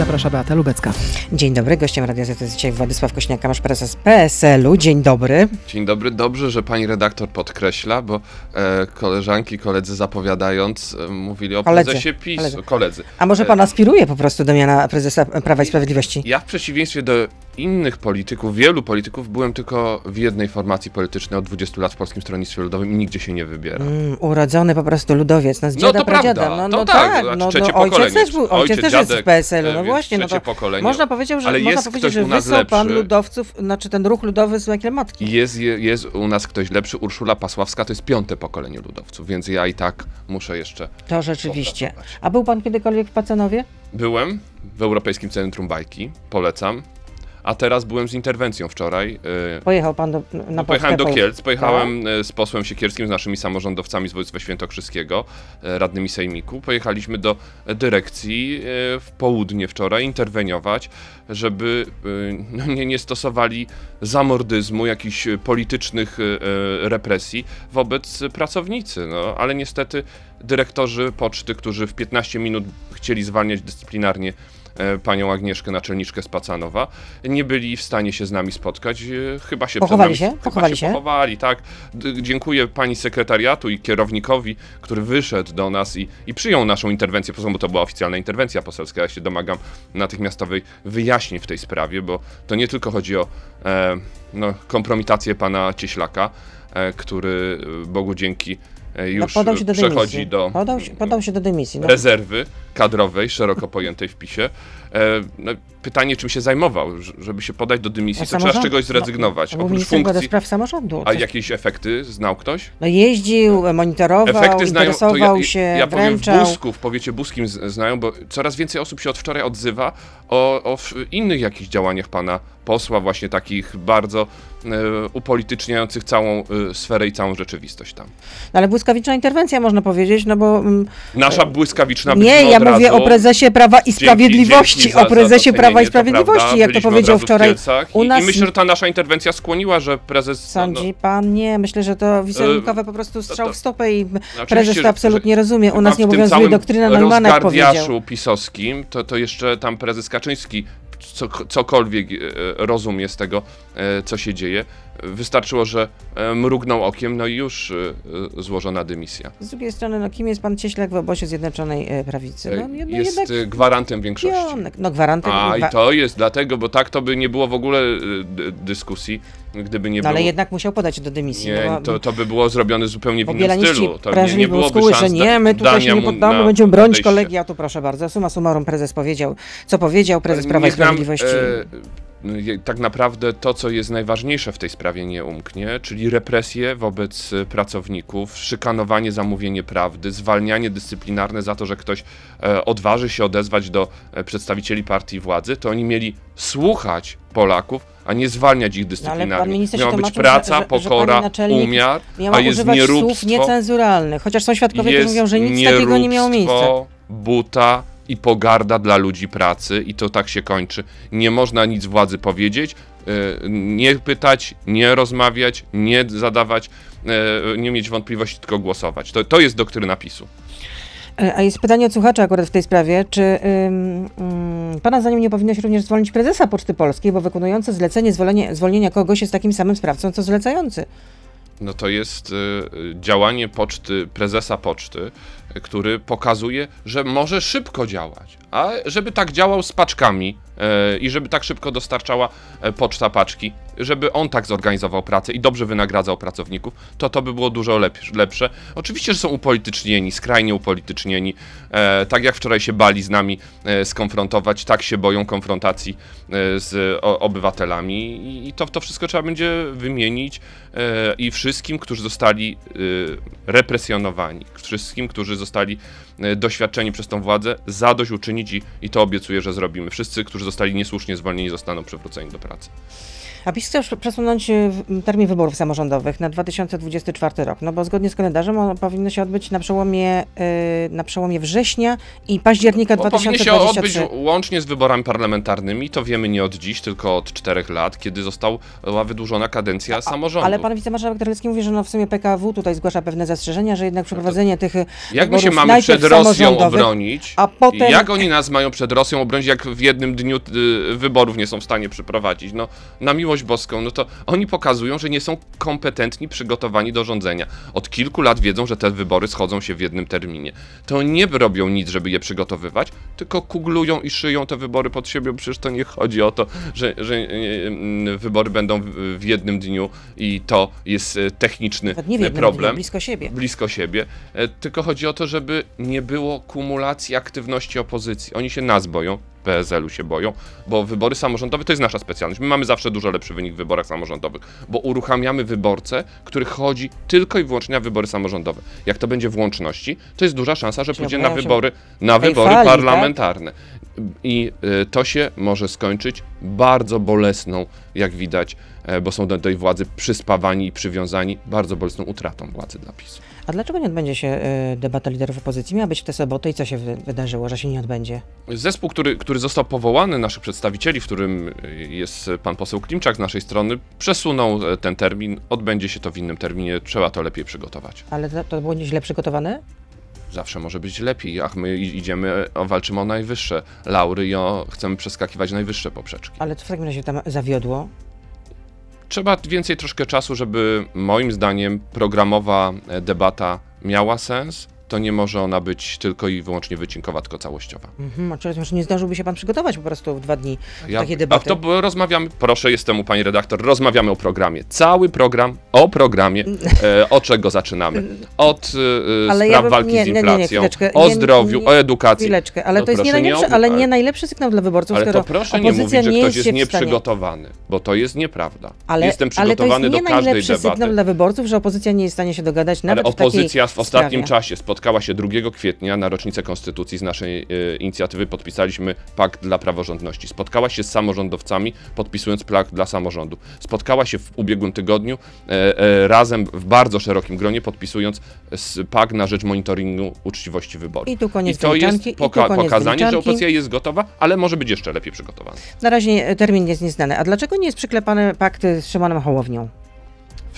Zaprasza Beata Lubecka. Dzień dobry, gościem Radia Z jest dzisiaj Władysław Kośniak-Kamysz, prezes PSL-u. Dzień dobry. Dzień dobry, dobrze, że pani redaktor podkreśla, bo e, koleżanki, koledzy zapowiadając e, mówili o Koledzy, prezesie PiS. koledzy. Koledzy. A może pan aspiruje po prostu do miana prezesa Prawa i Sprawiedliwości? Ja w przeciwieństwie do innych polityków, wielu polityków, byłem tylko w jednej formacji politycznej od 20 lat w Polskim Stronnictwie Ludowym i nigdzie się nie wybieram. Mm, urodzony po prostu ludowiec, no z No dziada, to pradziada. prawda, No, to no tak, tak, znaczy no, no, ojciec też, był, ojciec Ojciec, też jest z PSL-u, e, no więc właśnie. No trzecie to pokolenie. można powiedzieć, że, Ale można powiedzieć, ktoś że u nas wysłał pan ludowców, znaczy ten ruch ludowy z mlekiem matki. Jest, je- jest u nas ktoś lepszy, Urszula Pasławska, to jest piąte pokolenie ludowców, więc ja i tak muszę jeszcze... To rzeczywiście. Popracować. A był pan kiedykolwiek w Pacanowie? Byłem w Europejskim Centrum Bajki, polecam. A teraz byłem z interwencją wczoraj. e, Pojechał pan do, na No, pojechałem do Kielc, pojechałem e, z posłem Siekierskim, z naszymi samorządowcami z województwa świętokrzyskiego, e, radnymi sejmiku. Pojechaliśmy do dyrekcji w południe wczoraj interweniować, żeby no, nie, nie stosowali zamordyzmu, jakichś e, politycznych e, e, represji wobec pracownicy. No, ale niestety dyrektorzy poczty, którzy w 15 minut chcieli zwalniać dyscyplinarnie panią Agnieszkę, naczelniczkę z Pacanowa, nie byli w stanie się z nami spotkać. Chyba się Pochowali nami, się? Pochowali się się? pochowali, tak. D- dziękuję pani sekretariatu i kierownikowi, który wyszedł do nas i, i przyjął naszą interwencję, bo to była oficjalna interwencja poselska. Ja się domagam natychmiastowej wyjaśnień w tej sprawie, bo to nie tylko chodzi o no, kompromitację pana Cieślaka, e, który e, Bogu dzięki e, No, już podał się do przechodzi dymisji. do Podał się, podał się do dymisji. No, rezerwy kadrowej, szeroko pojętej w PiSie. E, no, pytanie, czym się zajmował, żeby się podać do dymisji, no, to trzeba z czegoś zrezygnować. No, Oprócz ministrem do funkcji, spraw samorządu. a Coś- jakieś efekty znał ktoś? No jeździł, monitorował, Efekty znają, to ja, się, ja powiem w. Busku, w powiecie buskim znają, bo coraz więcej osób się od wczoraj odzywa o, o innych jakichś działaniach pana posła, właśnie takich bardzo e, upolityczniających całą e, sferę i całą rzeczywistość tam. No, ale błyskawiczna interwencja można powiedzieć, no bo mm, Nasza błyskawiczna nie, ja mówię o prezesie Prawa i Dzięki- Sprawiedliwości, dzięki za- o prezesie Prawa i Sprawiedliwości, prawda. jak to powiedział wczoraj u i, nas. I myślę, że ta nasza interwencja skłoniła, że prezes... no, Sądzi pan? Nie, myślę, że to wizerunkowe po prostu strzał w stopę i Oczywiście, prezes to że- absolutnie rozumie. U nas nie obowiązuje doktryna Neumana, jak powiedział. pisowskim, to, to jeszcze tam prezes Kaczyński co, cokolwiek e, rozumie z tego, e, co się dzieje. Wystarczyło, że e, mrugnął okiem, no i już e, e, złożona dymisja. Z drugiej strony, no kim jest pan Cieślak w obozie Zjednoczonej Prawicy? No, Jest jednak gwarantem większości. pionek. No gwarantem. A i to jest dlatego, bo tak to by nie było w ogóle dyskusji, gdyby nie no, ale było... jednak musiał podać się do dymisji. Nie, no, to, to by było zrobione zupełnie w innym stylu. To nie, nie byłoby skóły, że szans nie, da- my tutaj się nie poddamy, na będziemy bronić odejście. kolegi. A tu proszę bardzo, suma summarum prezes powiedział, co powiedział prezes Prawa i Sprawiedliwości. e, tak naprawdę to, co jest najważniejsze w tej sprawie nie umknie, czyli represje wobec e, pracowników, szykanowanie, zamówienie prawdy, zwalnianie dyscyplinarne za to, że ktoś e, odważy się odezwać do e, przedstawicieli partii władzy, to oni mieli słuchać Polaków, a nie zwalniać ich No, dyscyplinarnie. się Miała być praca, że, że, że pokora, naczelnik umiar, a jest używać słów nieróbstwo. niecenzuralnych, chociaż są świadkowie, którzy mówią, że nic takiego nie miało miejsca. nieróbstwo, buta i pogarda dla ludzi pracy i to tak się kończy. Nie można nic władzy powiedzieć, e, nie pytać, nie rozmawiać, nie zadawać, e, nie mieć wątpliwości, tylko głosować. To, to jest doktryna PiSu. E, A jest pytanie od słuchacza akurat w tej sprawie, czy ym, ym, pana zdaniem nie powinno się również zwolnić prezesa Poczty Polskiej, bo wykonujący zlecenie zwolnienia, kogoś jest takim samym sprawcą, co zlecający. No to jest e, działanie poczty, prezesa poczty, który pokazuje, że może szybko działać. A żeby tak działał z paczkami e, i żeby tak szybko dostarczała e, poczta paczki, żeby on tak zorganizował pracę i dobrze wynagradzał pracowników, to to by było dużo lep- lepsze. Oczywiście, że są upolitycznieni, skrajnie upolitycznieni. E, tak jak wczoraj się bali z nami skonfrontować, tak się boją konfrontacji z obywatelami i, to, to wszystko trzeba będzie wymienić i wszystkim, którzy zostali represjonowani, wszystkim, którzy zostali e, doświadczeni przez tą władzę, zadośćuczynić i, i to obiecuję, że zrobimy. Wszyscy, którzy zostali niesłusznie zwolnieni, zostaną przywróceni do pracy. A PiS chce przesunąć w- termin wyborów samorządowych na 2024 rok, no bo zgodnie z kalendarzem powinno się odbyć na przełomie, e, na przełomie września i października Bo powinien się odbyć 2023. łącznie z wyborami parlamentarnymi, to wiemy nie od dziś, tylko od czterech lat, kiedy została wydłużona kadencja samorządu. Ale pan wicemarszałek Terlecki mówi, że no w sumie PKW tutaj zgłasza pewne zastrzeżenia, że jednak przeprowadzenie tych e, Jak my się mamy przed Rosją obronić? a potem- Jak oni nas mają przed Rosją obronić, jak w jednym dniu y, wyborów nie są w stanie przeprowadzić? No, na miłość boską, no to oni pokazują, że nie są kompetentni, przygotowani do rządzenia. Od kilku lat wiedzą, że te wybory schodzą się w jednym terminie. To nie robią nic, żeby je przygotowywać, tylko kuglują i szyją te wybory pod siebie. Przecież to nie chodzi o to, że, że y, y, wybory będą w, jednym dniu i to jest y, techniczny nie w jednym problem dniu, blisko siebie. blisko siebie, e, tylko chodzi o to, żeby nie było kumulacji aktywności opozycji. Oni się nas boją, PSL-u się boją, bo wybory samorządowe to jest nasza specjalność. My mamy zawsze dużo lepszy wynik w wyborach samorządowych, bo uruchamiamy wyborcę, który chodzi tylko i wyłącznie na wybory samorządowe. Jak to będzie w łączności, to jest duża szansa, że Czyli pójdzie na wybory, na wybory tak? parlamentarne. I y, to się może skończyć bardzo bolesną, jak widać, e, bo są do tej władzy przyspawani i przywiązani, bardzo bolesną utratą władzy dla PiSu. A dlaczego nie odbędzie się e, debata liderów opozycji? Miała być w tę sobotę i co się wy- wydarzyło, że się nie odbędzie? Zespół, który, który został powołany, naszych przedstawicieli, w którym y, jest pan poseł Klimczak z naszej strony, przesunął e, ten termin. Odbędzie się to w innym terminie, trzeba to lepiej przygotować. Ale to, było źle przygotowane? Zawsze może być lepiej, ach my idziemy, o, walczymy o najwyższe laury i o, chcemy przeskakiwać najwyższe poprzeczki. Ale co w takim razie tam zawiodło? Trzeba więcej troszkę czasu, żeby moim zdaniem programowa e, debata miała sens. To nie może ona być tylko i wyłącznie wycinkowa, tylko całościowa. Mhm, czyli że nie zdążyłby się pan przygotować po prostu w dwa dni w Ja, takie a debaty. to b- rozmawiamy, proszę, jestem u pani redaktor, rozmawiamy o programie. Cały program o programie, e, od czego zaczynamy. Od e, Ale spraw ja bym- walki nie, z nie, nie, nie, inflacją, o Nie, zdrowiu, nie, o edukacji. Chwileczkę, ale No to jest nie nie najlepszy, ob- ale nie ale- najlepszy sygnał dla wyborców, Ale skoro to proszę nie mówić, że nie ktoś jest w nieprzygotowany, bo to jest nieprawda. Ale, Jestem ale to przygotowany jest nie do każdej najlepszy sygnał debaty. dla wyborców, że opozycja nie jest w stanie się dogadać Ale nawet w takiej opozycja w ostatnim sprawie. czasie spotkała się 2 kwietnia na rocznicę Konstytucji z naszej e, inicjatywy. Podpisaliśmy pakt dla praworządności. Spotkała się z samorządowcami, podpisując pakt dla samorządu. Spotkała się w ubiegłym tygodniu e, e, razem w bardzo szerokim gronie, podpisując pakt na rzecz monitoringu uczciwości wyborów. I tu koniec I to jest wyliczanki, i tu poka- koniec pokazanie, że opozycja jest gotowa, ale może być jeszcze lepiej przygotowana. Na razie termin jest nieznany. A dlaczego nie jest przyklepany pakt z Szymonem Hołownią?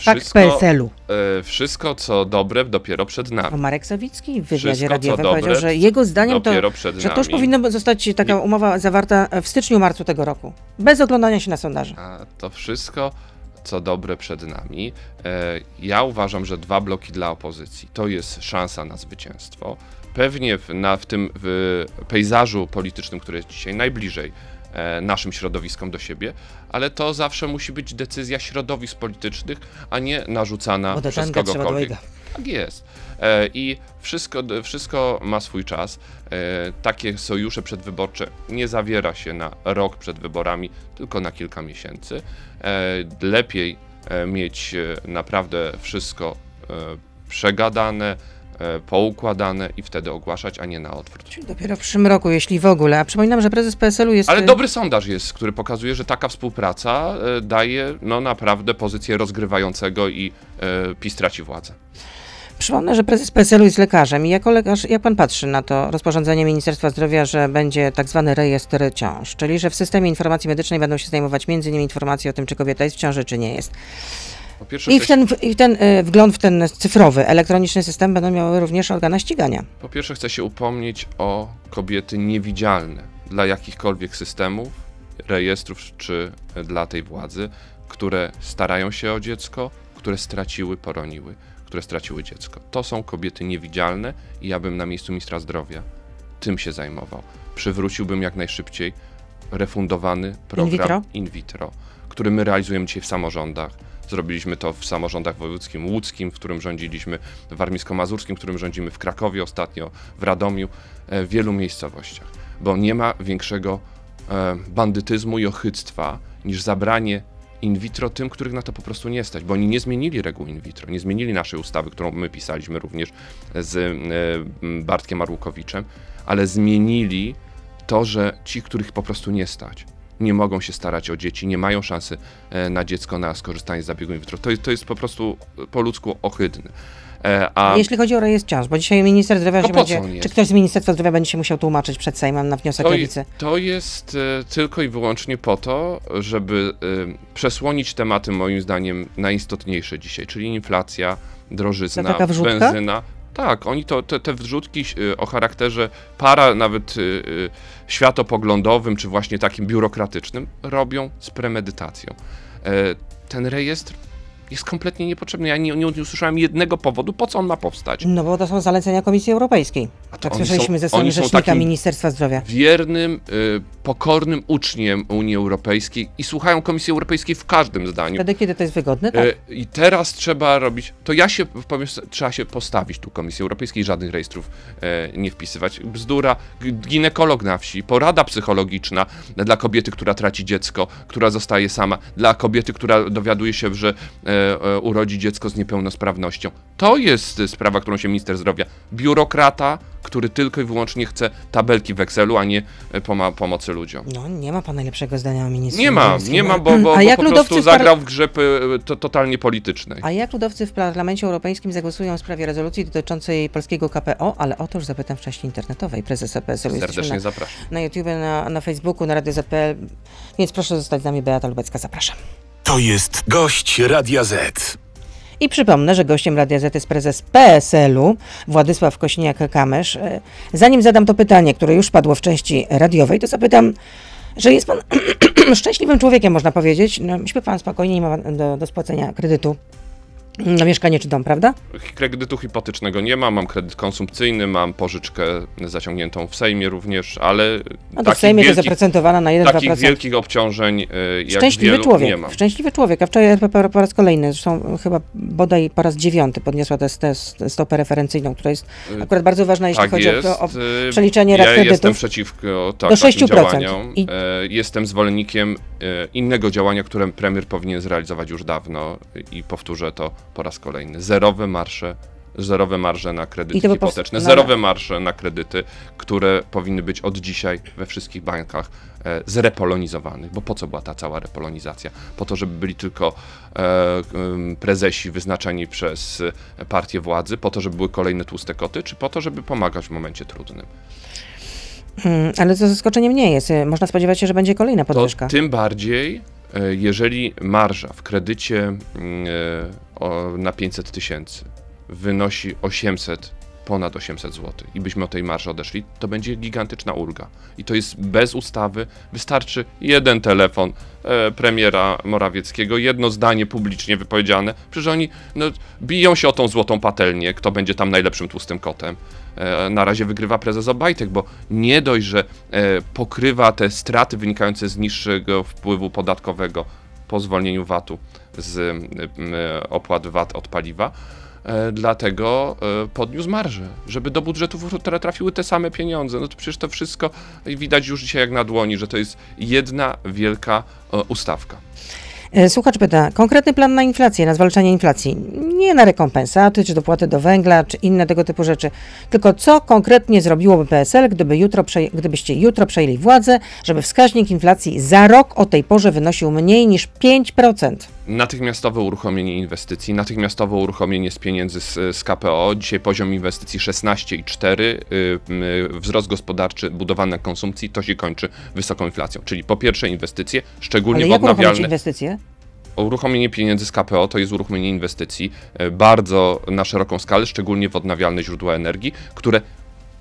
Pakt Wszystko, PSL-u. e, wszystko, co dobre, dopiero przed O nami. Marek Sawicki w wywiadzie Wszystko, radiowym dobre, powiedział, że jego zdaniem to, że nami. to już powinno zostać taka umowa zawarta w styczniu, marcu tego roku. Bez oglądania się na sondaże. A to wszystko, co dobre przed nami. E, ja uważam, że dwa bloki dla opozycji to jest szansa na zwycięstwo. Pewnie w, na, w tym w pejzażu politycznym, który jest dzisiaj najbliżej e, naszym środowiskom do siebie, ale to zawsze musi być decyzja środowisk politycznych, a nie narzucana Bo do przez kogokolwiek. Tak jest. E, I wszystko, wszystko ma swój czas. E, Takie sojusze przedwyborcze nie zawiera się na rok przed wyborami, tylko na kilka miesięcy. E, Lepiej mieć naprawdę wszystko przegadane, poukładane i wtedy ogłaszać, a nie na odwrót. Czyli dopiero w przyszłym roku, jeśli w ogóle. A przypominam, że prezes PSL-u jest... Ale e, dobry sondaż jest, który pokazuje, że taka współpraca e, daje no naprawdę pozycję rozgrywającego i e, PiS traci władzę. Przypomnę, że prezes PSL-u jest lekarzem i jako lekarz, jak pan patrzy na to rozporządzenie Ministerstwa Zdrowia, że będzie tak zwany rejestr ciąż, czyli że w systemie informacji medycznej będą się zajmować między innymi informacje o tym, czy kobieta jest w ciąży, czy nie jest. Po pierwsze, I w ten, w- i w ten y, wgląd w ten cyfrowy, elektroniczny system będą miały również organa ścigania. Po pierwsze, chcę się upomnieć o kobiety niewidzialne dla jakichkolwiek systemów, rejestrów czy dla tej władzy, które starają się o dziecko, które straciły, poroniły, które straciły dziecko. To są kobiety niewidzialne i ja bym na miejscu ministra zdrowia tym się zajmował. Przywróciłbym jak najszybciej refundowany program vitro? in vitro który my realizujemy dzisiaj w samorządach. Zrobiliśmy to w samorządach wojewódzkim łódzkim, w którym rządziliśmy, w warmińsko-mazurskim, w którym rządzimy w Krakowie ostatnio, w Radomiu, e, w wielu miejscowościach. Bo nie ma większego e, bandytyzmu i ochyctwa niż zabranie in vitro tym, których na to po prostu nie stać, bo oni nie zmienili reguł in vitro, nie zmienili naszej ustawy, którą my pisaliśmy również z e, Bartkiem Arłukowiczem, ale zmienili to, że ci, których po prostu nie stać, nie mogą się starać o dzieci, nie mają szansy e, na dziecko, na skorzystanie z zabiegu in vitro. To, jest- to jest po prostu e, po ludzku ohydne. E, A Jeśli chodzi o rejestr ciąż, bo dzisiaj minister zdrowia po będzie, czy ktoś z Ministerstwa Zdrowia będzie się musiał tłumaczyć przed Sejmem na wniosek to, Lewicy? to jest tylko i wyłącznie po to, żeby przesłonić tematy moim zdaniem najistotniejsze dzisiaj, czyli inflacja, drożyzna, benzyna. Tak, oni to, te, te wrzutki e, o charakterze para nawet e, e, światopoglądowym, czy właśnie takim biurokratycznym, robią z premedytacją. E, Ten rejestr jest kompletnie niepotrzebny. Ja nie, nie usłyszałem jednego powodu, po co on ma powstać. No bo to są zalecenia Komisji Europejskiej. Tak oni słyszeliśmy są- ze strony rzecznika Ministerstwa Zdrowia. wiernym, y, pokornym uczniem Unii Europejskiej i słuchają Komisji Europejskiej w każdym zdaniu. Wtedy, kiedy to jest wygodne, tak. Y, I teraz trzeba robić. To ja się powiem, trzeba się postawić tu Komisji Europejskiej żadnych rejestrów e, nie wpisywać. Bzdura, ginekolog na wsi, porada psychologiczna dla kobiety, która traci dziecko, która zostaje sama, dla kobiety, która dowiaduje się, że e, e, urodzi dziecko z niepełnosprawnością. To jest sprawa, którą się minister zdrowia. Biurokrata, który tylko i wyłącznie chce tabelki w Excelu, a nie e, poma- pomocy ludziom. No, nie ma pan najlepszego zdania o ministrze. Nie ma, nie ma, bo, bo, A bo jak po prostu zagrał w grze p- to, totalnie politycznej. A jak ludowcy w Parlamencie Europejskim zagłosują w sprawie rezolucji dotyczącej polskiego KPO, ale o to już zapytam w części internetowej prezesa PSL. Serdecznie zapraszam. na, na YouTube, na, na Facebooku, na Radio ZPL, więc proszę zostać z nami. Beata Lubecka, zapraszam. To jest gość Radia Z. I przypomnę, że gościem Radia Z jest prezes PSL-u Władysław Kośniak-Kamysz. E, Zanim zadam to pytanie, które już padło w części radiowej, to zapytam, że jest pan szczęśliwym człowiekiem, można powiedzieć. No, śpi pan spokojnie, nie ma do, do spłacenia kredytu na mieszkanie czy dom, prawda? Kredytu hipotecznego nie mam, mam kredyt konsumpcyjny, mam pożyczkę zaciągniętą w Sejmie również, ale No to w Sejmie to wielkich, zaprezentowana na 1-2%. takich wielkich obciążeń e, jak Szczęśliwy wielu człowiek, nie mam. szczęśliwy człowiek, a wczoraj RPP po raz kolejny, zresztą chyba bodaj po raz dziewiąty podniosła tę tę stopę referencyjną, która jest akurat bardzo ważna, jeśli Tak chodzi jest. o, o e, przeliczenie ja kredytów. jestem przeciwko tak, do takim 6%. działaniom. I- E, Jestem zwolennikiem e, innego działania, które premier powinien zrealizować już dawno i powtórzę to po raz kolejny. Zerowe marsze, zerowe marże na kredyty hipoteczne, no, zerowe marsze na kredyty, które powinny być od dzisiaj we wszystkich bankach e, zrepolonizowanych. Bo po co była ta cała repolonizacja? Po to, żeby byli tylko e, prezesi wyznaczeni przez e, partię władzy, po to, żeby były kolejne tłuste koty, czy po to, żeby pomagać w momencie trudnym? Mm, ale to zaskoczeniem nie jest. Y, Można spodziewać się, że będzie kolejna podwyżka. To tym bardziej, e, jeżeli marża w kredycie mm, e, na 500 tysięcy wynosi 800, ponad 800 zł i byśmy o tej marży odeszli, to będzie gigantyczna ulga. I to jest bez ustawy, wystarczy jeden telefon e, premiera Morawieckiego, jedno zdanie publicznie wypowiedziane, przecież oni no, biją się o tą złotą patelnię, kto będzie tam najlepszym tłustym kotem. E, na razie wygrywa prezes Obajtek, bo nie dość, że e, pokrywa te straty wynikające z niższego wpływu podatkowego po zwolnieniu VAT-u z m, opłat VAT od paliwa, e, dlatego e, podniósł marżę, żeby do budżetów tra- trafiły te same pieniądze. No to przecież to wszystko widać już dzisiaj jak na dłoni, że to jest jedna wielka e, ustawka. E, Słuchacz pyta, konkretny plan na inflację, na zwalczanie inflacji. Nie na rekompensaty, czy dopłaty do węgla, czy inne tego typu rzeczy. Tylko co konkretnie zrobiłoby PSL, gdyby jutro gdybyście jutro przejęli władzę, żeby wskaźnik inflacji za rok o tej porze wynosił mniej niż 5%? Natychmiastowe uruchomienie inwestycji, natychmiastowe uruchomienie z pieniędzy z, z KPO. Dzisiaj poziom inwestycji 16,4, y, y, wzrost gospodarczy budowany na konsumpcji, to się kończy wysoką inflacją. Czyli po pierwsze inwestycje, szczególnie Ale w jak odnawialne. inwestycje? Uruchomienie pieniędzy z KPO to jest uruchomienie inwestycji e, bardzo na szeroką skalę, szczególnie w odnawialne źródła energii, które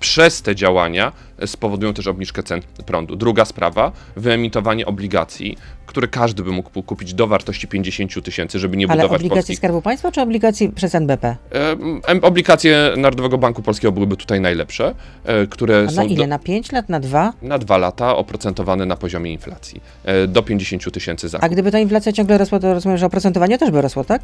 przez te działania e, spowodują też obniżkę cen prądu. Druga sprawa, wyemitowanie obligacji, które każdy by mógł kupić do wartości 50 tysięcy, żeby nie Ale budować obligacje polskich Skarbu Państwa, czy obligacje przez NBP? E, Obligacje Narodowego Banku Polskiego byłyby tutaj najlepsze, e, które A na ile? do, Na 5 lat? Na 2? na dwa lata oprocentowane na poziomie inflacji. E, Do 50 tysięcy za A gdyby ta inflacja ciągle rosła, to rozumiem, że oprocentowanie też by rosło, tak?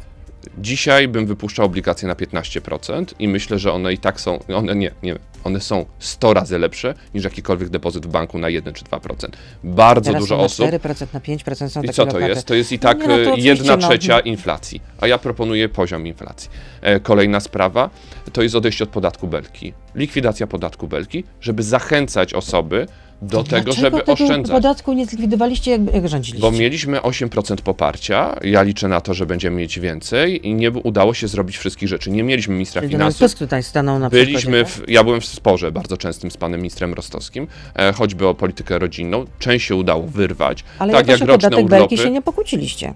Dzisiaj bym wypuszczał obligacje na 15% i myślę, że one i tak są, one nie, nie, one są 100 razy lepsze niż jakikolwiek depozyt w banku na 1 czy 2%. Bardzo Teraz dużo na osób. 4%, na 5% są I takie co to lokaty. jest? To jest i tak Nie, no to e, oczywiście, jedna no. trzecia inflacji, a ja proponuję poziom inflacji. E, Kolejna sprawa to jest odejście od podatku belki. Likwidacja podatku belki, żeby zachęcać osoby do tego, żeby tego oszczędzać. podatku nie zlikwidowaliście, jak, jak rządziliście? Bo mieliśmy 8% poparcia, ja liczę na to, że będziemy mieć więcej i nie udało się zrobić wszystkich rzeczy. Nie mieliśmy ministra Czyli finansów. Tusk tutaj stanął na Byliśmy, w, ja byłem w sporze bardzo częstym z panem ministrem Rostowskim, e, choćby o politykę rodzinną. Część się udało wyrwać. Ale tak jak roczne urlopy. się nie pokłóciliście.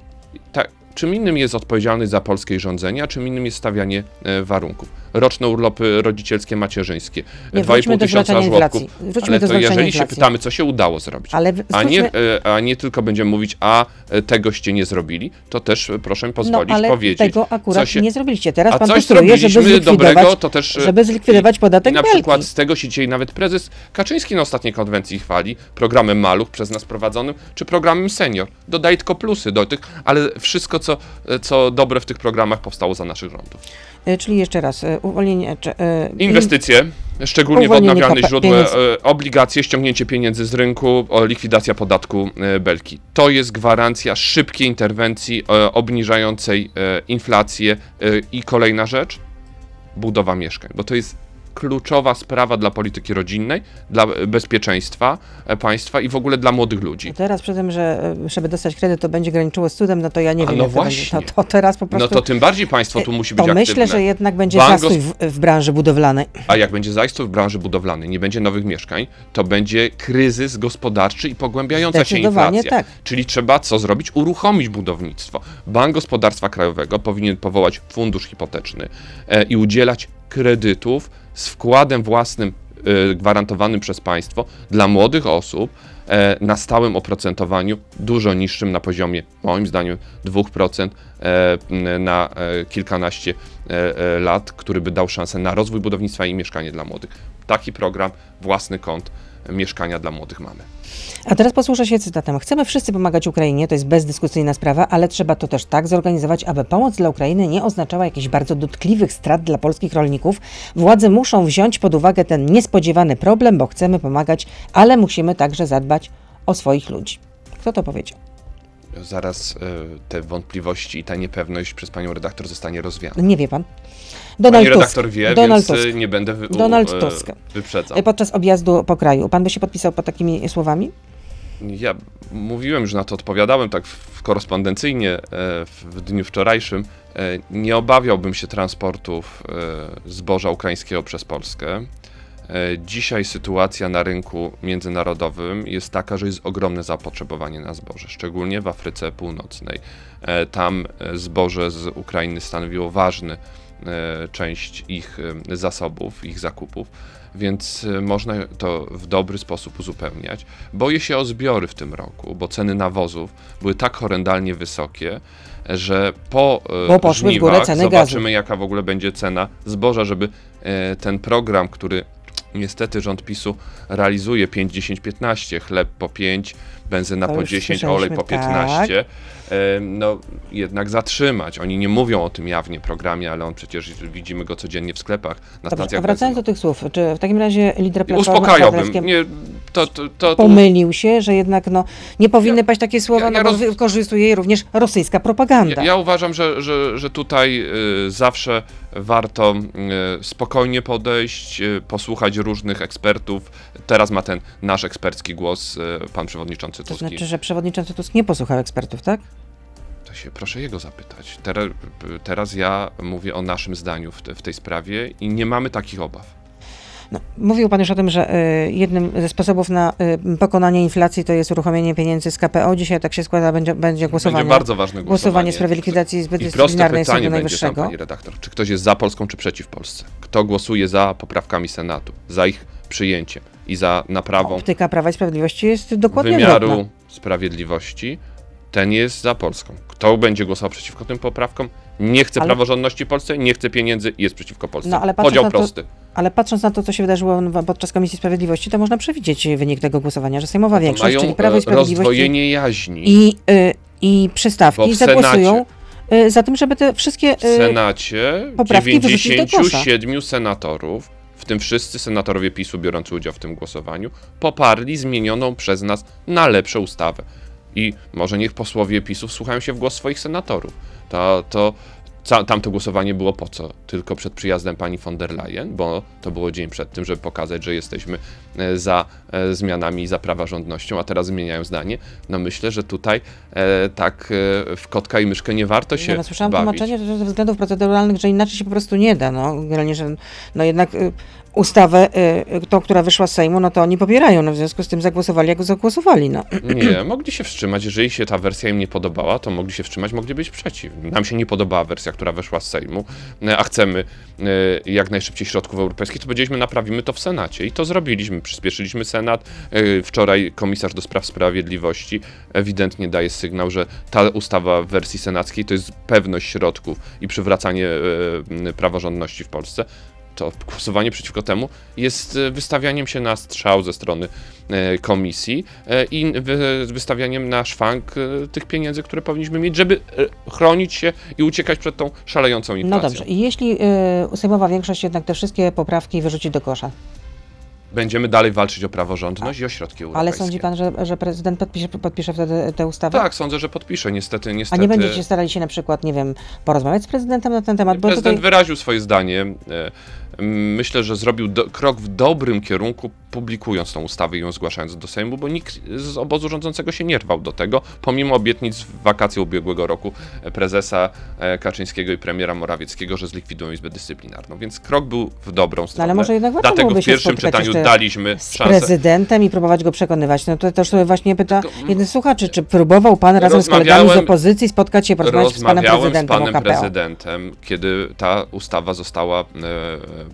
Tak, czym innym jest odpowiedzialność za polskie rządzenie, a czym innym jest stawianie e, warunków. Roczne urlopy rodzicielskie, macierzyńskie, Nie, 2,5 wróćmy do tysiąca żłobków. Ale to jeżeli się inflacji. pytamy, co się udało zrobić, Ale w- a, nie, e, a nie tylko będziemy mówić, a e, tegoście nie zrobili, to też e, proszę mi No pozwolić ale powiedzieć. tego akurat się, nie zrobiliście. Teraz a pan coś postuluje, żeby zrobiliśmy zlikwidować, dobrego, to też... e, żeby zlikwidować i- podatek I na belki. przykład z tego się dzisiaj nawet prezes Kaczyński na ostatniej konwencji chwali, programem Maluch przez nas prowadzonym, czy programem Senior. Dodaje tylko plusy do tych, ale wszystko, co, co dobre w tych programach powstało za naszych rządów. E, Czyli jeszcze raz, e, uwolnienie... Czy, e, Inwestycje, szczególnie w odnawialne źródła, obligacje, ściągnięcie pieniędzy z rynku, likwidacja podatku belki. To jest gwarancja szybkiej interwencji obniżającej inflację. I kolejna rzecz, budowa mieszkań, bo to jest kluczowa sprawa dla polityki rodzinnej, dla bezpieczeństwa e, państwa i w ogóle dla młodych ludzi. Teraz przy tym, że e, żeby dostać kredyt to będzie graniczyło z cudem, no to ja nie A wiem, no to właśnie. To, to teraz po prostu... No to tym bardziej państwo tu musi być to aktywne. myślę, że jednak będzie Bank zastój w, w branży budowlanej. A jak będzie zajście w branży budowlanej, nie będzie nowych mieszkań, to będzie kryzys gospodarczy i pogłębiająca się inflacja. tak. Czyli trzeba co zrobić? Uruchomić budownictwo. Bank Gospodarstwa Krajowego powinien powołać fundusz hipoteczny e, i udzielać kredytów z wkładem własnym e, gwarantowanym przez państwo dla młodych osób e, na stałym oprocentowaniu, dużo niższym na poziomie, moim zdaniem, 2% e, na e, kilkanaście lat, który by dał szansę na rozwój budownictwa i mieszkanie dla młodych. Taki program, własny e, mieszkania dla młodych mamy. A teraz posłuszę się cytatem. Chcemy wszyscy pomagać Ukrainie, to jest bezdyskusyjna sprawa, ale trzeba to też tak zorganizować, aby pomoc dla Ukrainy nie oznaczała jakichś bardzo dotkliwych strat dla polskich rolników. Władze muszą wziąć pod uwagę ten niespodziewany problem, bo chcemy pomagać, ale musimy także zadbać o swoich ludzi. Kto to powiedział? Zaraz e, te wątpliwości i ta niepewność przez panią redaktor zostanie rozwiana. Nie wie pan. Donald Pani Tusk. redaktor wie, Donald więc e, Tusk. nie będę wy, Donald e, Tusk. wyprzedzał. Podczas objazdu po kraju. Pan by się podpisał pod takimi słowami? Ja mówiłem, już na to odpowiadałem tak w- korespondencyjnie w, dniu wczorajszym. Nie obawiałbym się transportów zboża ukraińskiego przez Polskę. E, Dzisiaj sytuacja na rynku międzynarodowym jest taka, że jest ogromne zapotrzebowanie na zboże, szczególnie w Afryce Północnej. E, Tam e, zboże z Ukrainy stanowiło ważny część ich zasobów, ich zakupów, więc można to w dobry sposób uzupełniać. Boję się o zbiory w tym roku, bo ceny nawozów były tak horrendalnie wysokie, że po Bo żniwach zobaczymy, jaka w ogóle będzie cena zboża, żeby ten program, który niestety rząd PiSu realizuje 5, 10, 15, chleb po 5, benzyna To po już 10, olej po słyszeliśmy, 15, e, no jednak zatrzymać. Oni nie mówią o tym jawnie programie, ale on przecież widzimy go codziennie w sklepach, na Dobrze, a stacjach wracając do tych słów, czy w takim razie lider Platformy Uspokajałbym. Nie, to, to, to, to, pomylił się, że jednak no, nie powinny Ja- paść takie słowa, ja- ja no, bo roz- wykorzystuje je również rosyjska propaganda. Ja, ja uważam, że, że, że tutaj y, zawsze warto y, spokojnie podejść, y, posłuchać różnych ekspertów. Teraz ma ten nasz ekspercki głos y, pan przewodniczący To Tusk. znaczy, że przewodniczący Tusk nie posłuchał ekspertów, tak? To się proszę jego zapytać. Teraz, teraz ja mówię o naszym zdaniu w, w tej sprawie i nie mamy takich obaw. No, mówił pan już o tym, że y, jednym ze sposobów na y, pokonanie inflacji to jest uruchomienie pieniędzy z KPO. Dzisiaj tak się składa, będzie, będzie głosowanie. Będzie bardzo ważne głosowanie. głosowanie w sprawie likwidacji Izby I proste Dyscyplinarnej pytanie Sądu będzie tam, Najwyższego. pani redaktor. Czy ktoś jest za Polską, czy przeciw Polsce? Kto głosuje za poprawkami Senatu, za ich przyjęciem i za naprawą Optyka Prawa i Sprawiedliwości jest dokładnie wymiaru sprawiedliwości, ten jest za Polską. Kto będzie głosował przeciwko tym poprawkom? Nie chce Ale- praworządności w Polsce, nie chce pieniędzy i jest przeciwko Polsce. No, ale Podział to- prosty. Ale patrząc na to, co się wydarzyło podczas Komisji Sprawiedliwości, to można przewidzieć wynik tego głosowania, że Sejmowa większość, Mają czyli Prawo i e, Sprawiedliwość rozdwojenie jaźni. i, y, i przystawki zagłosują y, za tym, żeby te wszystkie... W Senacie poprawki wyrzucić do kosza. 97 senatorów, w tym wszyscy senatorowie PiSu biorący udział w tym głosowaniu, poparli zmienioną przez nas na lepsze ustawę. I może niech posłowie PiSu wsłuchają się w głos swoich senatorów. To, to tamto głosowanie było po co? Tylko przed przyjazdem pani von der Leyen, bo to było dzień przed tym, żeby pokazać, że jesteśmy e, za e, zmianami i za praworządnością, a teraz zmieniają zdanie. No myślę, że tutaj e, tak e, w kotka i myszkę nie warto się no, słyszałam bawić. tłumaczenie ze względów proceduralnych, że inaczej się po prostu nie da. No, generalnie, że no jednak y, ustawę, y, tą, która wyszła z Sejmu, no to oni popierają, no w związku z tym zagłosowali, jak zagłosowali. No. Nie, mogli się wstrzymać. Jeżeli się ta wersja im nie podobała, to mogli się wstrzymać, mogli być przeciw. Nam się nie podobała wersja, która weszła z Sejmu, e, a chcemy e, jak najszybciej środków europejskich, to powiedzieliśmy, naprawimy to w Senacie. I to zrobiliśmy. Przyspieszyliśmy Senat. E, Wczoraj komisarz do spraw sprawiedliwości ewidentnie daje sygnał, że ta ustawa w wersji senackiej to jest pewność środków i przywracanie praworządności w Polsce. To głosowanie przeciwko temu jest e, wystawianiem się na strzał ze strony e, komisji e, i wy, wystawianiem na szwank tych pieniędzy, które powinniśmy mieć, żeby chronić się i uciekać przed tą szalejącą no inflacją. dobrze, i jeśli y, sejmowa większość jednak te wszystkie poprawki wyrzuci do kosza, Będziemy dalej walczyć o praworządność i o środki europejskie. ale sądzi pan, że, że prezydent podpisze, podpisze wtedy tę ustawę? Tak, sądzę, że podpiszę. Niestety, A niestety. nie będziecie starali się na przykład, nie wiem, porozmawiać z prezydentem na ten temat? Bo Prezydent tutaj... wyraził swoje zdanie. M, Myślę, że zrobił do, krok w dobrym kierunku, publikując tą ustawę i ją zgłaszając do Sejmu, bo nikt z obozu rządzącego się nie rwał do tego, pomimo obietnic w wakacje ubiegłego roku prezesa e, Kaczyńskiego i premiera Morawieckiego, że zlikwidują Izbę Dyscyplinarną. Więc krok był w dobrą stronę. No, ale może jednak Dlatego w pierwszym czytaniu daliśmy z szansę. prezydentem i próbować go przekonywać. No to też sobie właśnie pyta Tylko, jeden słuchaczy, czy próbował pan razem z kolegami z opozycji spotkać się, porozmawiać z panem prezydentem z panem prezydentem, kiedy ta ustawa została e,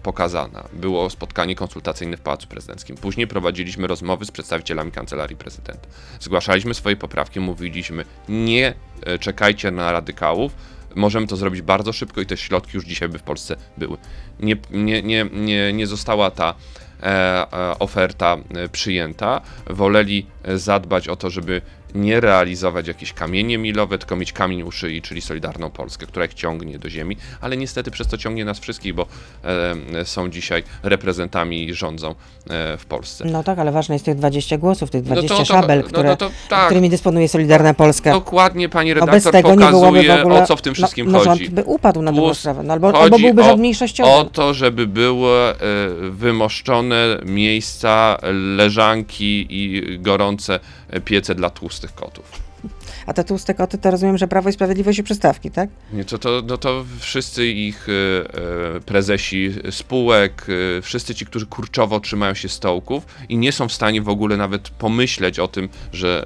pokazana. Było spotkanie konsultacyjne w Pałacu Prezydenckim. Później prowadziliśmy rozmowy z przedstawicielami Kancelarii Prezydenta. Zgłaszaliśmy swoje poprawki, mówiliśmy nie e, czekajcie na radykałów, możemy to zrobić bardzo szybko i te środki już dzisiaj by w Polsce były. Nie, nie, nie, nie, nie została ta e, e, oferta przyjęta. Woleli zadbać o to, żeby nie realizować jakieś kamienie milowe, tylko mieć kamień u szyi, czyli Solidarną Polskę, która ich ciągnie do ziemi, ale niestety przez to ciągnie nas wszystkich, bo e, są dzisiaj reprezentami i rządzą e, w Polsce. No tak, ale ważne jest tych 20 głosów, tych No to- 20 to- szabel, no które, no to tak. którymi dysponuje Solidarna Polska. Dokładnie pani No bez redaktor tego nie byłoby w pokazuje, ogóle... o co w tym wszystkim no, no, chodzi. rząd by upadł na dobrą sprawę, no, albo, albo byłby o- rząd mniejszościowy. O to, żeby były e, wymoszczone miejsca, leżanki i gorące piece dla tłustych kotów. A te tłuste koty to rozumiem, że Prawo i Sprawiedliwość i przystawki, tak? Nie, to, to, no to wszyscy ich e, e, prezesi spółek, e, wszyscy ci, którzy kurczowo trzymają się stołków i nie są w stanie w ogóle nawet pomyśleć o tym, że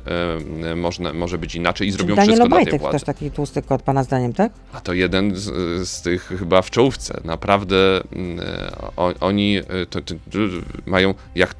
e, można, może być inaczej i Czy zrobią Daniel wszystko dla tej Obajtek władzy. też taki tłusty kot, pana zdaniem, tak? A to jeden z, z tych chyba w czołówce. Naprawdę mm, o, oni e, to, to, mają, jak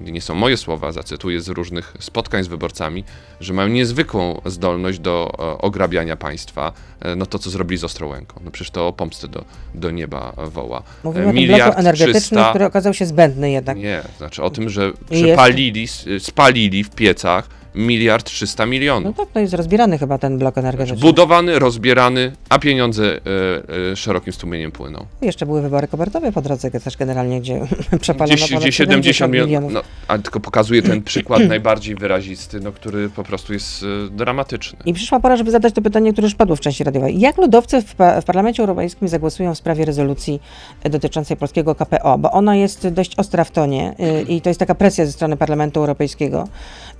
nie są moje słowa, zacytuję z różnych spotkań z wyborcami, że mają niezwykłą zdolność do e, ograbiania państwa. E, No to, co zrobili z Ostrołęką. No przecież to o pomsty do, do nieba woła. Mówimy E, o tym energetycznym, który okazał się zbędny jednak. Nie, znaczy o tym, że przepalili, spalili w piecach miliard trzysta milionów. No tak, to jest rozbierany chyba ten blok energetyczny. Budowany, rozbierany, a pieniądze e, e, szerokim strumieniem płyną. Jeszcze były wybory kopertowe po drodze też generalnie, gdzie przepalono Gdzie, gdzie 70 milionów. No, a tylko pokazuje ten przykład najbardziej wyrazisty, no, który po prostu jest e, dramatyczny. I przyszła pora, żeby zadać to pytanie, które już padło w części radiowej. Jak ludowcy w, pa- w Parlamencie Europejskim zagłosują w sprawie rezolucji dotyczącej polskiego KPO? Bo ona jest dość ostra w tonie y, i to jest taka presja ze strony Parlamentu Europejskiego,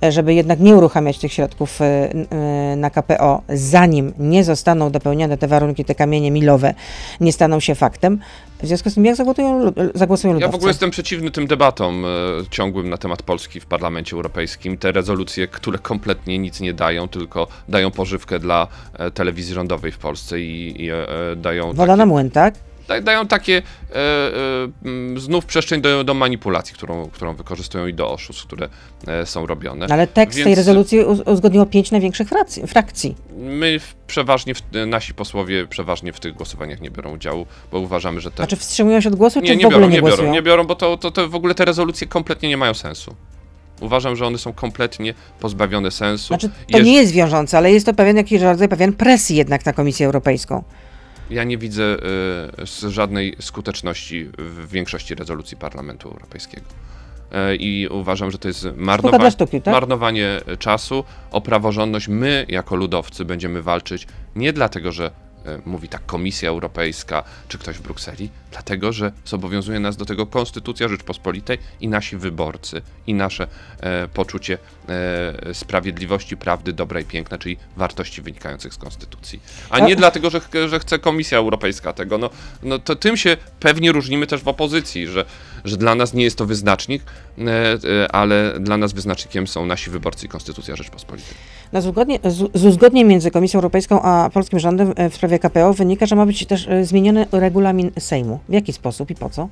żeby jednak nie uruchamiać tych środków y, y, na KPO, zanim nie zostaną dopełnione te warunki, te kamienie milowe nie staną się faktem. W związku z tym, jak zagłosują, zagłosują Ja ludowcy? w ogóle jestem przeciwny tym debatom e, ciągłym na temat Polski w Parlamencie Europejskim. Te rezolucje, które kompletnie nic nie dają, tylko dają pożywkę dla e, telewizji rządowej w Polsce i, i e, e, dają, Woda takie, na młyn, tak? Da, dają takie e, e, m, znów przestrzeń do, do manipulacji, którą, którą wykorzystują i do oszustw, które e, są robione. Ale tekst tej Więc- rezolucji uz- uzgodniło pięć największych fracji, frakcji. My w, przeważnie, w, nasi posłowie przeważnie w tych głosowaniach nie biorą udziału, bo uważamy, że te... Znaczy wstrzymują się od głosu, czy nie, w nie ogóle biorą, nie nie głosują? biorą, nie biorą, bo to, to, to w ogóle te rezolucje kompletnie nie mają sensu. Uważam, że one są kompletnie pozbawione sensu. Znaczy, to Jeż- nie jest wiążące, ale jest to pewien jakiś rodzaj pewien presji jednak na Komisję Europejską. Ja nie widzę s- żadnej skuteczności w większości rezolucji Parlamentu Europejskiego. E, I uważam, że to jest marnowa- sztuki, tak? marnowanie czasu. O praworządność my, jako ludowcy, będziemy walczyć nie dlatego, że e, mówi tak Komisja Europejska czy ktoś w Brukseli? Dlatego, że zobowiązuje nas do tego Konstytucja Rzeczpospolitej i nasi wyborcy, i nasze e, poczucie e, sprawiedliwości, prawdy, dobra i piękna, czyli wartości wynikających z Konstytucji. A nie A- dlatego, że, że chce Komisja Europejska tego. No, no to tym się pewnie różnimy też w opozycji, że, że dla nas nie jest to wyznacznik, e, e, ale dla nas wyznacznikiem są nasi wyborcy i Konstytucja Rzeczpospolitej. No, z, uzgodnie, z, z uzgodnień między Komisją Europejską a polskim rządem e, w sprawie KPO wynika, że ma być też e, zmieniony regulamin Sejmu. W jaki sposób i po co?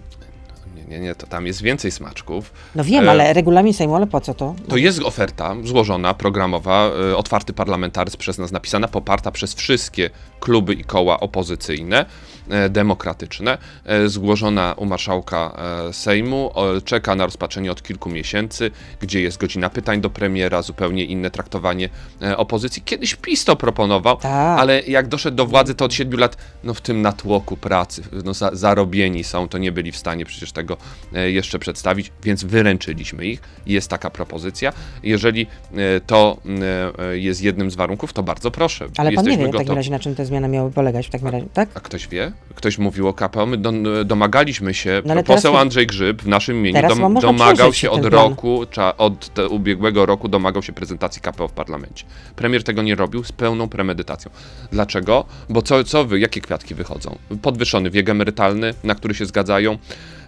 Nie, nie, nie, to tam jest więcej smaczków. No wiem, E, ale regulamin Sejmu, ale po co to? To jest oferta złożona, programowa, y, otwarty parlamentaryzm przez nas napisana, poparta przez wszystkie kluby i koła opozycyjne, e, demokratyczne, e, złożona u marszałka e, Sejmu, czeka na rozpatrzenie od kilku miesięcy, gdzie jest godzina pytań do premiera, zupełnie inne traktowanie e, opozycji. Kiedyś PiS to proponował, Tak. ale jak doszedł do władzy, to od siedmiu lat, no w tym natłoku pracy, no za, zarobieni są, to nie byli w stanie przecież tego e, jeszcze przedstawić, więc wyręczyliśmy ich. Jest taka propozycja. Jeżeli e, to e, e, jest jednym z warunków, to bardzo proszę. Ale pan nie wie w takim razie, na czym te zmiany miały polegać w takim razie, tak? A ktoś wie? Ktoś mówił o KPO. My do, domagaliśmy się, No poseł Andrzej Grzyb w naszym imieniu dom, domagał się od roku, cza, od ubiegłego roku domagał się prezentacji KPO w parlamencie. Premier tego nie robił z pełną premedytacją. Dlaczego? Bo co, co wy, jakie kwiatki wychodzą? Podwyższony wiek emerytalny, na który się zgadzają,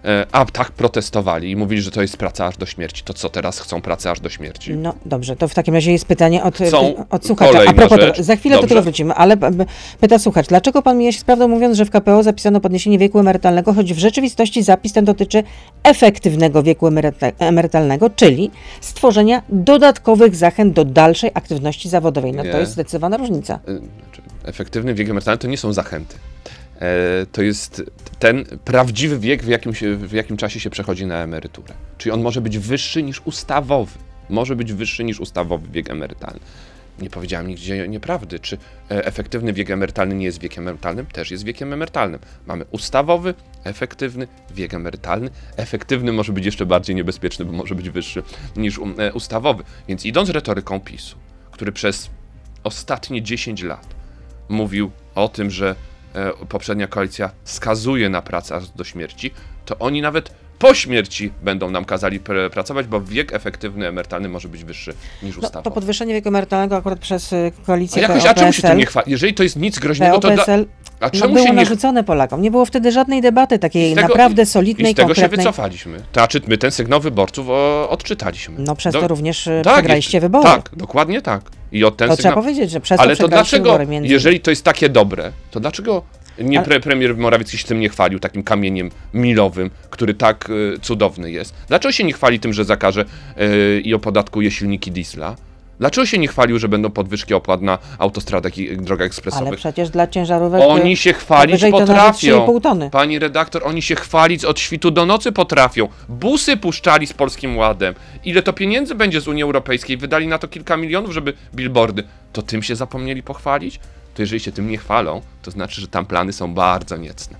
e, a tak protestowali i mówili, że to jest praca aż do śmierci. To co teraz chcą pracę aż do śmierci? No dobrze, to w takim razie jest pytanie od, Są od słuchacza. A propos rzecz. tego, za chwilę do Dobrze. tego wrócimy, ale pyta słuchacz, dlaczego pan mija się z prawdą mówiąc, że w KPO zapisano podniesienie wieku emerytalnego, choć w rzeczywistości zapis ten dotyczy efektywnego wieku emeryta- emerytalnego, czyli stworzenia dodatkowych zachęt do dalszej aktywności zawodowej. No to Nie. jest zdecydowana różnica. Znaczy, efektywny wiek emerytalny to nie są zachęty. E, to jest ten prawdziwy wiek, w jakim, się, w jakim czasie się przechodzi na emeryturę. Czyli on może być wyższy niż ustawowy. Może być wyższy niż ustawowy wiek emerytalny. Nie powiedziałem nigdzie nieprawdy. Czy e, efektywny wiek emerytalny nie jest wiekiem emerytalnym? Też jest wiekiem emerytalnym. Mamy ustawowy, efektywny wiek emerytalny. Efektywny może być jeszcze bardziej niebezpieczny, bo może być wyższy niż um, e, ustawowy. Więc idąc retoryką PiSu, który przez ostatnie 10 lat mówił o tym, że poprzednia koalicja skazuje na pracę aż do śmierci, to oni nawet po śmierci będą nam kazali pr- pracować, bo wiek efektywny emerytalny może być wyższy niż No, ustawowy. to podwyższenie wieku emerytalnego akurat przez y, a, koalicję jakoś, a czemu się tym nie chwali? Jeżeli to jest nic groźnego, to dla, a no, czemu było się nie narzucone Polakom. Nie było wtedy żadnej debaty takiej tego- naprawdę i solidnej, z tego się konkretnej. wycofaliśmy. To znaczy, my ten sygnał wyborców o, odczytaliśmy. No przez Do- to również y, tak, przegraliście wybory. Tak, dokładnie tak. I od ten to sygnał... trzeba powiedzieć, że przez to Ale to przegraliście dlaczego, wybory między jeżeli to jest takie dobre, to dlaczego nie Ale- pre premier Morawiecki się tym nie chwalił, takim kamieniem milowym, który tak y, cudowny jest? Dlaczego się nie chwali tym, że zakaże y, i opodatkuje silniki diesla? Dlaczego się nie chwalił, że będą podwyżki opłat na autostradach i drogach Ale ekspresowych? przecież dla ciężarówek... Oni y, się chwalić to potrafią. 3,5 tony. Pani redaktor, oni się chwalić od świtu do nocy potrafią. Busy puszczali z Polskim Ładem. Ile to pieniędzy będzie z Unii Europejskiej? Wydali na to kilka milionów, żeby billboardy. To tym się zapomnieli pochwalić? To jeżeli się tym nie chwalą, to znaczy, że tam plany są bardzo niecne.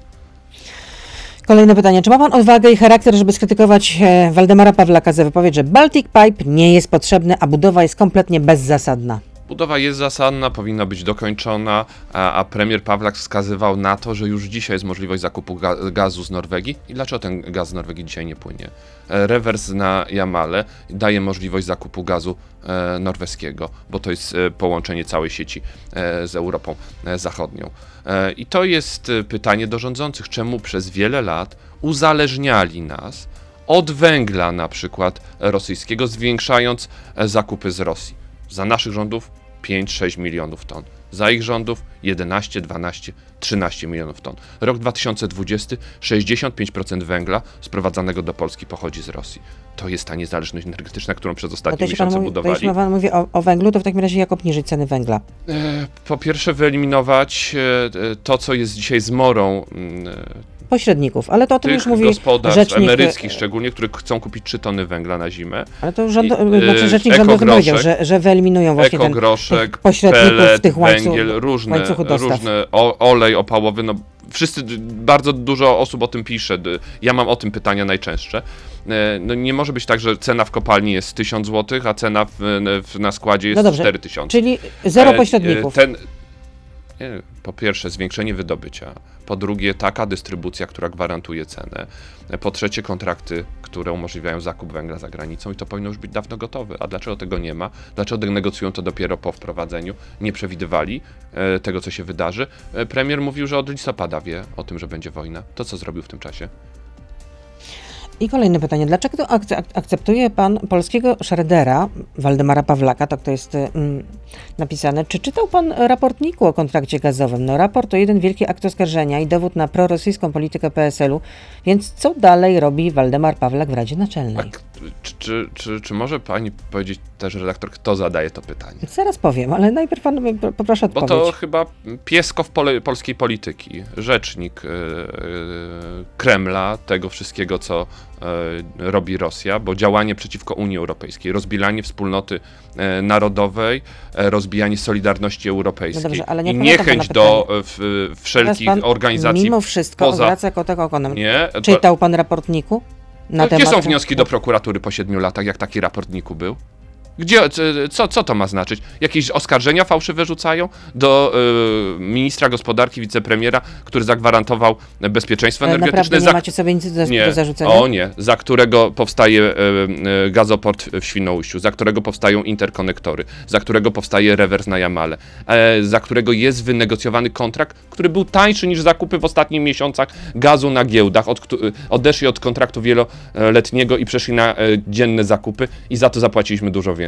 Kolejne pytanie. Czy ma pan odwagę i charakter, żeby skrytykować e, Waldemara Pawlaka za wypowiedź, że Baltic Pipe nie jest potrzebny, a budowa jest kompletnie bezzasadna? Budowa jest zasadna, powinna być dokończona, a, a premier Pawlak wskazywał na to, że już dzisiaj jest możliwość zakupu ga gazu z Norwegii. I dlaczego ten gaz z Norwegii dzisiaj nie płynie? E, Rewers na Jamale daje możliwość zakupu gazu e, norweskiego, bo to jest e, połączenie całej sieci e, z Europą e, Zachodnią. E, I to jest e, pytanie do rządzących, czemu przez wiele lat uzależniali nas od węgla na przykład rosyjskiego, zwiększając e, zakupy z Rosji. Za naszych rządów 5-6 milionów ton. Za ich rządów 11, 12, 13 milionów ton. Rok 2020 65% węgla sprowadzanego do Polski pochodzi z Rosji. To jest ta niezależność energetyczna, którą przez to ostatnie jeśli pan miesiące mówi, budowali. jeśli pan mówi o, o węglu, to w takim razie jak obniżyć ceny węgla? E, Po pierwsze wyeliminować e, e, to, co jest dzisiaj zmorą mm, Pośredników, ale to o tym już mówi rzecznik, emeryckich szczególnie, które chcą kupić 3 tony węgla na zimę. ale to rząd, I, y, znaczy rzecznik ekogroszek, powiedział, że, że wyeliminują właśnie ten, tych pośredników pelet, w tych łańcuch, węgiel, różne, łańcuchu dostaw. różne olej opałowy, no wszyscy, bardzo dużo osób o tym pisze, ja mam o tym pytania najczęstsze. E, No nie może być tak, że cena w kopalni jest 1000 zł, a cena w, w, na składzie jest No dobrze, 4000. czyli zero E, e, pośredników. Ten, Po pierwsze, zwiększenie wydobycia. Po drugie, taka dystrybucja, która gwarantuje cenę. Po trzecie, kontrakty, które umożliwiają zakup węgla za granicą i to powinno już być dawno gotowe. A dlaczego tego nie ma? Dlaczego negocjują to dopiero po wprowadzeniu? Nie przewidywali e, tego, co się wydarzy. E, premier mówił, że od listopada wie o tym, że będzie wojna. To co zrobił w tym czasie? I kolejne pytanie. Dlaczego akceptuje pan polskiego Schroedera, Waldemara Pawlaka, tak to jest mm, napisane. Czy czytał pan raport NIK-u o kontrakcie gazowym? No raport to jeden wielki akt oskarżenia i dowód na prorosyjską politykę PSL-u, więc co dalej robi Waldemar Pawlak w Radzie Naczelnej? Czy, czy, czy, czy może pani powiedzieć też, redaktor, kto zadaje to pytanie? Zaraz powiem, ale najpierw pan poproszę Bo odpowiedź. to chyba piesko w pole, polskiej polityki, rzecznik e, Kremla, tego wszystkiego, co e, robi Rosja, bo działanie przeciwko Unii Europejskiej, rozbijanie wspólnoty e, narodowej, rozbijanie Solidarności Europejskiej No dobrze, ale nie i niechęć do w, wszelkich organizacji Mimo wszystko poza... odwraca kotek ogonem. Nie, Czytał pan raport NIK-u? Na Gdzie temat- są wnioski do prokuratury po siedmiu latach, jak taki raportniku był? Gdzie, co, co to ma znaczyć? Jakieś oskarżenia fałszywe rzucają do y, ministra gospodarki, wicepremiera, który zagwarantował bezpieczeństwo Ale energetyczne? naprawdę nie za- macie sobie nic do, nie, do zarzucenia? o nie, za którego powstaje e, e, gazoport w Świnoujściu, za którego powstają interkonektory, za którego powstaje rewers na Jamale, e, za którego jest wynegocjowany kontrakt, który był tańszy niż zakupy w ostatnich miesiącach gazu na giełdach. Od, odeszli od kontraktu wieloletniego i przeszli na e, dzienne zakupy i za to zapłaciliśmy dużo więcej.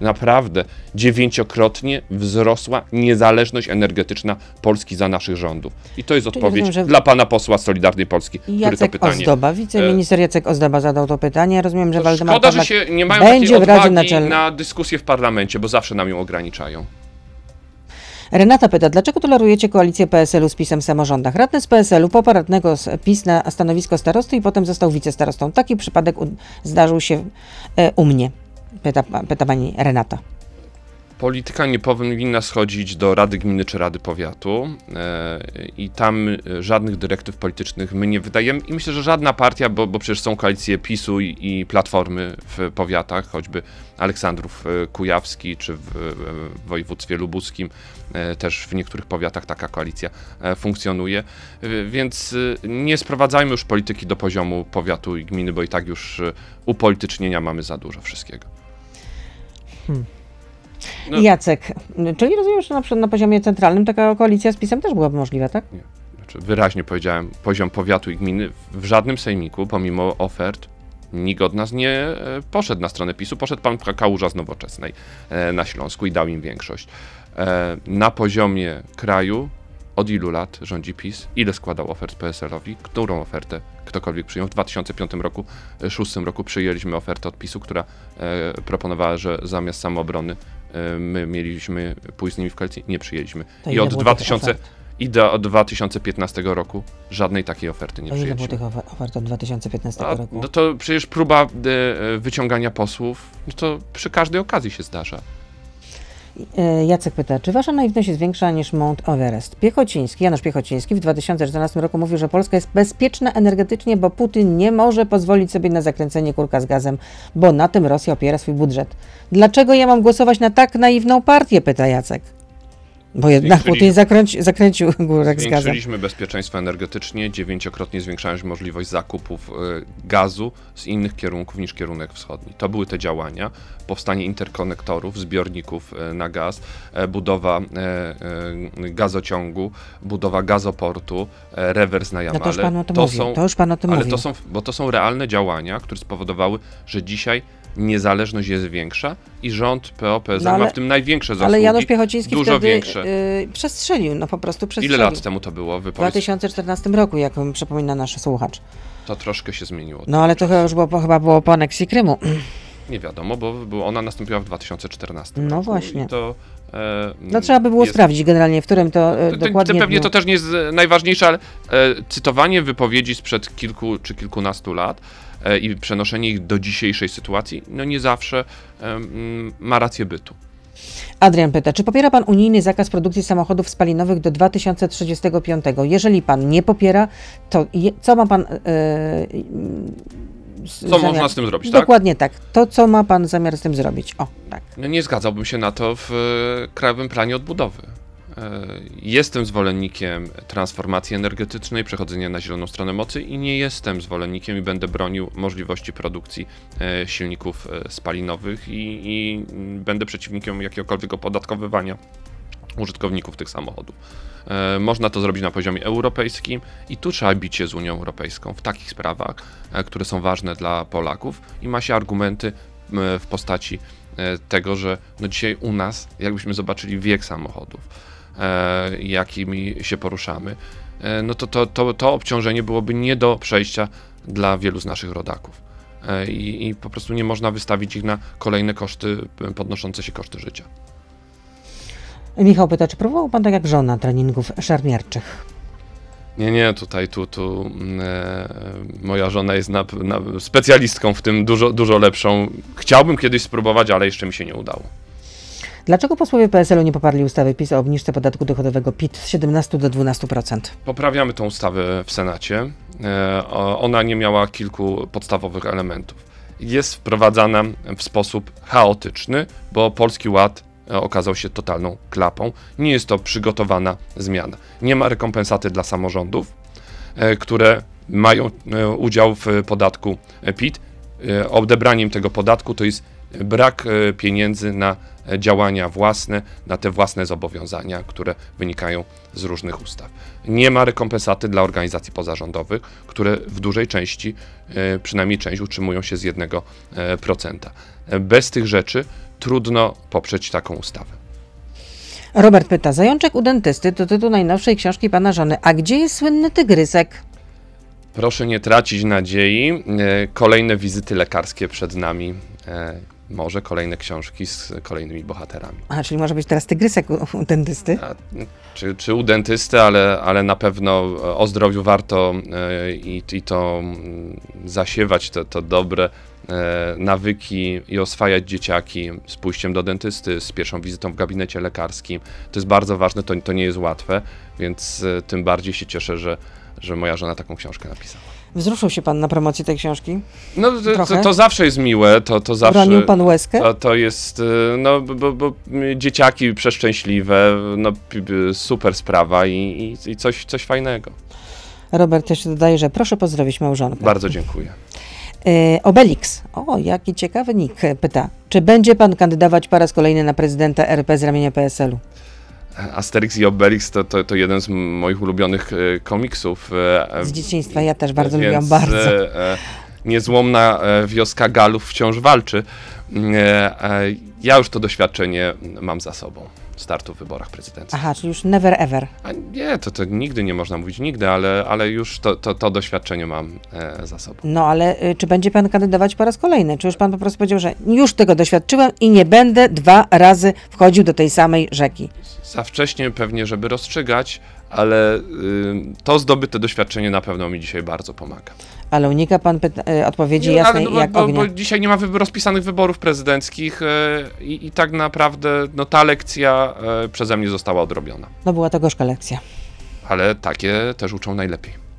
Naprawdę dziewięciokrotnie wzrosła niezależność energetyczna Polski za naszych rządów. I to jest Czyli odpowiedź rozumiem, że- dla pana posła z Solidarnej Polski, który to Jacek pytanie Ozdoba, wiceminister Jacek Ozdoba zadał to pytanie. Rozumiem, że Waldemar Szkoda, że Pawlak się nie mają będzie takiej w Radzie odwagi Naczelnej. na dyskusję w parlamencie, bo zawsze nam ją ograniczają. Renata pyta, dlaczego tolerujecie koalicję PSL-u z PiSem w samorządach? Radny z PSL-u poparł radnego z PiS na stanowisko starosty i potem został wicestarostą. Taki przypadek u, zdarzył się e, u mnie, pyta, pyta pani Renata. Polityka nie powinna schodzić do Rady Gminy czy Rady Powiatu e, i tam e, żadnych dyrektyw politycznych my nie wydajemy i myślę, że żadna partia, bo, bo przecież są koalicje PiSu i, Platformy w powiatach, choćby Aleksandrów e, Kujawski czy w, w województwie lubuskim, też w niektórych powiatach taka koalicja funkcjonuje, więc nie sprowadzajmy już polityki do poziomu powiatu i gminy, bo i tak już upolitycznienia mamy za dużo wszystkiego. No. Jacek, czyli rozumiem, że na przykład na poziomie centralnym taka koalicja z PiSem też byłaby możliwa, tak? znaczy wyraźnie powiedziałem, poziom powiatu i gminy, w żadnym sejmiku, pomimo ofert, nikt od nas nie e, poszedł na stronę PiSu. Poszedł pan Kałuża z Nowoczesnej e, na Śląsku i dał im większość. E, Na poziomie kraju od ilu lat rządzi PiS? Ile składał ofert PSL-owi? Którą ofertę ktokolwiek przyjął? W 2005 roku, 2006 roku przyjęliśmy ofertę od PiSu, która e, proponowała, że zamiast samoobrony e, my mieliśmy pójść z nimi w koalicję. Nie przyjęliśmy. To I od było tych 2000 ofert? i do od 2015 roku żadnej takiej oferty nie To ile było przyjęliśmy. tych ofer- ofert od 2015 A, roku? no to przecież próba e, e, wyciągania posłów, no to przy każdej okazji się zdarza. E, Jacek pyta, czy wasza naiwność jest większa niż Mount Everest? Piechociński, Janusz Piechociński w 2014 roku mówił, że Polska jest bezpieczna energetycznie, bo Putin nie może pozwolić sobie na zakręcenie kurka z gazem, bo na tym Rosja opiera swój budżet. Dlaczego ja mam głosować na tak naiwną partię? pyta Jacek. Bo jednak Putin zakręci, zakręcił górek z gazem. Zwiększyliśmy bezpieczeństwo energetycznie, dziewięciokrotnie zwiększając możliwość zakupów e, gazu z innych kierunków niż kierunek wschodni. To były te działania. Powstanie interkonektorów, zbiorników e, na gaz, e, budowa gazociągu, budowa gazoportu, rewers na No Jamale. to już pan o tym mówił. To już pan o tym ale mówił. to są, bo to są realne działania, które spowodowały, że dzisiaj niezależność jest większa i rząd PO-PSL No ma w tym największe zasługi. Ale Janusz Piechociński dużo wtedy większe. y, przestrzelił, no po prostu przestrzelił. Ile lat temu to było? W Wypowiedz. 2014 roku, jak mi przypomina nasz słuchacz. To troszkę się zmieniło. No ale to chyba już było, chyba było po aneksji Krymu. Nie wiadomo, bo, bo ona nastąpiła w 2014 No właśnie. To, e, No trzeba by było jest- sprawdzić generalnie, w którym to e, dokładnie to pewnie to też nie jest e, najważniejsze, ale e, cytowanie wypowiedzi sprzed kilku czy kilkunastu lat i przenoszenie ich do dzisiejszej sytuacji, no nie zawsze e, ma rację bytu. Adrian pyta, czy popiera pan unijny zakaz produkcji samochodów spalinowych do 2035? Jeżeli pan nie popiera, to je, co ma pan... e, Co można z tym zrobić, tak? Dokładnie tak. To, co ma pan zamiar z tym zrobić? O, tak. No nie zgadzałbym się na to w e, Krajowym Planie Odbudowy. Jestem zwolennikiem transformacji energetycznej, przechodzenia na zieloną stronę mocy i nie jestem zwolennikiem i będę bronił możliwości produkcji e, silników e, spalinowych i, i będę przeciwnikiem jakiegokolwiek opodatkowywania użytkowników tych samochodów. E, można to zrobić na poziomie europejskim i tu trzeba bić się z Unią Europejską w takich sprawach, które są ważne dla Polaków i ma się argumenty w postaci tego, że no dzisiaj u nas, jakbyśmy zobaczyli wiek samochodów, E, jakimi się poruszamy, e, no to, to, to, to obciążenie byłoby nie do przejścia dla wielu z naszych rodaków. E, I, I, po prostu nie można wystawić ich na kolejne koszty, podnoszące się koszty życia. Michał pyta, czy próbował pan tak jak żona treningów szermierczych? Nie, nie, tutaj tu, tu e, moja żona jest na, na specjalistką w tym dużo, dużo lepszą. Chciałbym kiedyś spróbować, ale jeszcze mi się nie udało. Dlaczego posłowie PSL-u nie poparli ustawy PiS o obniżce podatku dochodowego PIT z 17 do 12%? Poprawiamy tą ustawę w Senacie. E, ona nie miała kilku podstawowych elementów. Jest wprowadzana w sposób chaotyczny, bo Polski Ład e, okazał się totalną klapą. Nie jest to przygotowana zmiana. Nie ma rekompensaty dla samorządów, e, które mają udział w podatku PIT. Odebraniem tego podatku to jest brak pieniędzy na działania własne, na te własne zobowiązania, które wynikają z różnych ustaw. Nie ma rekompensaty dla organizacji pozarządowych, które w dużej części, e, przynajmniej część, utrzymują się z 1%. E, Bez tych rzeczy trudno poprzeć taką ustawę. Robert pyta, Zajączek u dentysty to tytuł najnowszej książki pana żony. A gdzie jest słynny tygrysek? Proszę nie tracić nadziei. E, kolejne wizyty lekarskie przed nami może kolejne książki z kolejnymi bohaterami. A, czyli może być teraz tygrysek u, u dentysty? A, czy, czy u dentysty, ale, ale na pewno o zdrowiu warto e, i, i to mm, zasiewać to, to dobre e, nawyki i oswajać dzieciaki z pójściem do dentysty, z pierwszą wizytą w gabinecie lekarskim. To jest bardzo ważne, to, to nie jest łatwe, więc e, tym bardziej się cieszę, że, że moja żona taką książkę napisała. Wzruszył się pan na promocji tej książki? No, to, to, zawsze jest miłe, to, to zawsze... Bronił pan łezkę? To, to jest, y, no, bo, bo dzieciaki przeszczęśliwe, no, super sprawa i, i, i coś, coś fajnego. Robert jeszcze dodaje, że proszę pozdrowić małżonkę. Bardzo dziękuję. Y, Obelix. O, jaki ciekawy nick pyta. Czy będzie pan kandydować po raz kolejny na prezydenta RP z ramienia PSL-u? Asterix i Obelix to, to, to jeden z moich ulubionych e, komiksów. E, z dzieciństwa ja też bardzo lubiłam, bardzo. E, niezłomna wioska Galów wciąż walczy. Ja już to doświadczenie mam za sobą startu w wyborach prezydenckich. Aha, czyli już never ever. A nie, to, to nigdy nie można mówić nigdy, ale, ale już to, to, to doświadczenie mam e, za sobą. No ale y, czy będzie pan kandydować po raz kolejny? Czy już pan po prostu powiedział, że już tego doświadczyłem i nie będę dwa razy wchodził do tej samej rzeki? Za wcześnie pewnie, żeby rozstrzygać, ale y, to zdobyte doświadczenie na pewno mi dzisiaj bardzo pomaga. Ale unika pan y, odpowiedzi jasnej ale, bo, jak bo, ognia. Bo dzisiaj nie ma rozpisanych wyborów prezydenckich y, i, tak naprawdę no, ta lekcja y, przeze mnie została odrobiona. No była to gorzka lekcja. Ale takie też uczą najlepiej.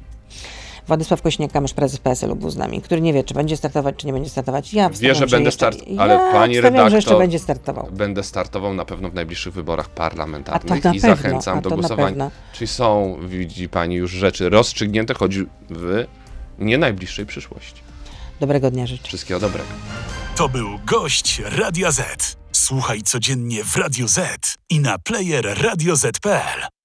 Władysław Kośniak-Kamysz, prezes PSL-u był z nami, który nie wie, czy będzie startować, czy nie będzie startować. Ja Wie, że będę startował, ale ja pani redaktor, że jeszcze będzie startował. Będę startował na pewno w najbliższych wyborach parlamentarnych i pewno, zachęcam do głosowania. Czyli są, widzi pani, już rzeczy rozstrzygnięte, choć w nie najbliższej przyszłości. Dobrego dnia życzę. Wszystkiego dobrego. To był gość Radia Z. Słuchaj codziennie w Radio Z i na player radioz.pl.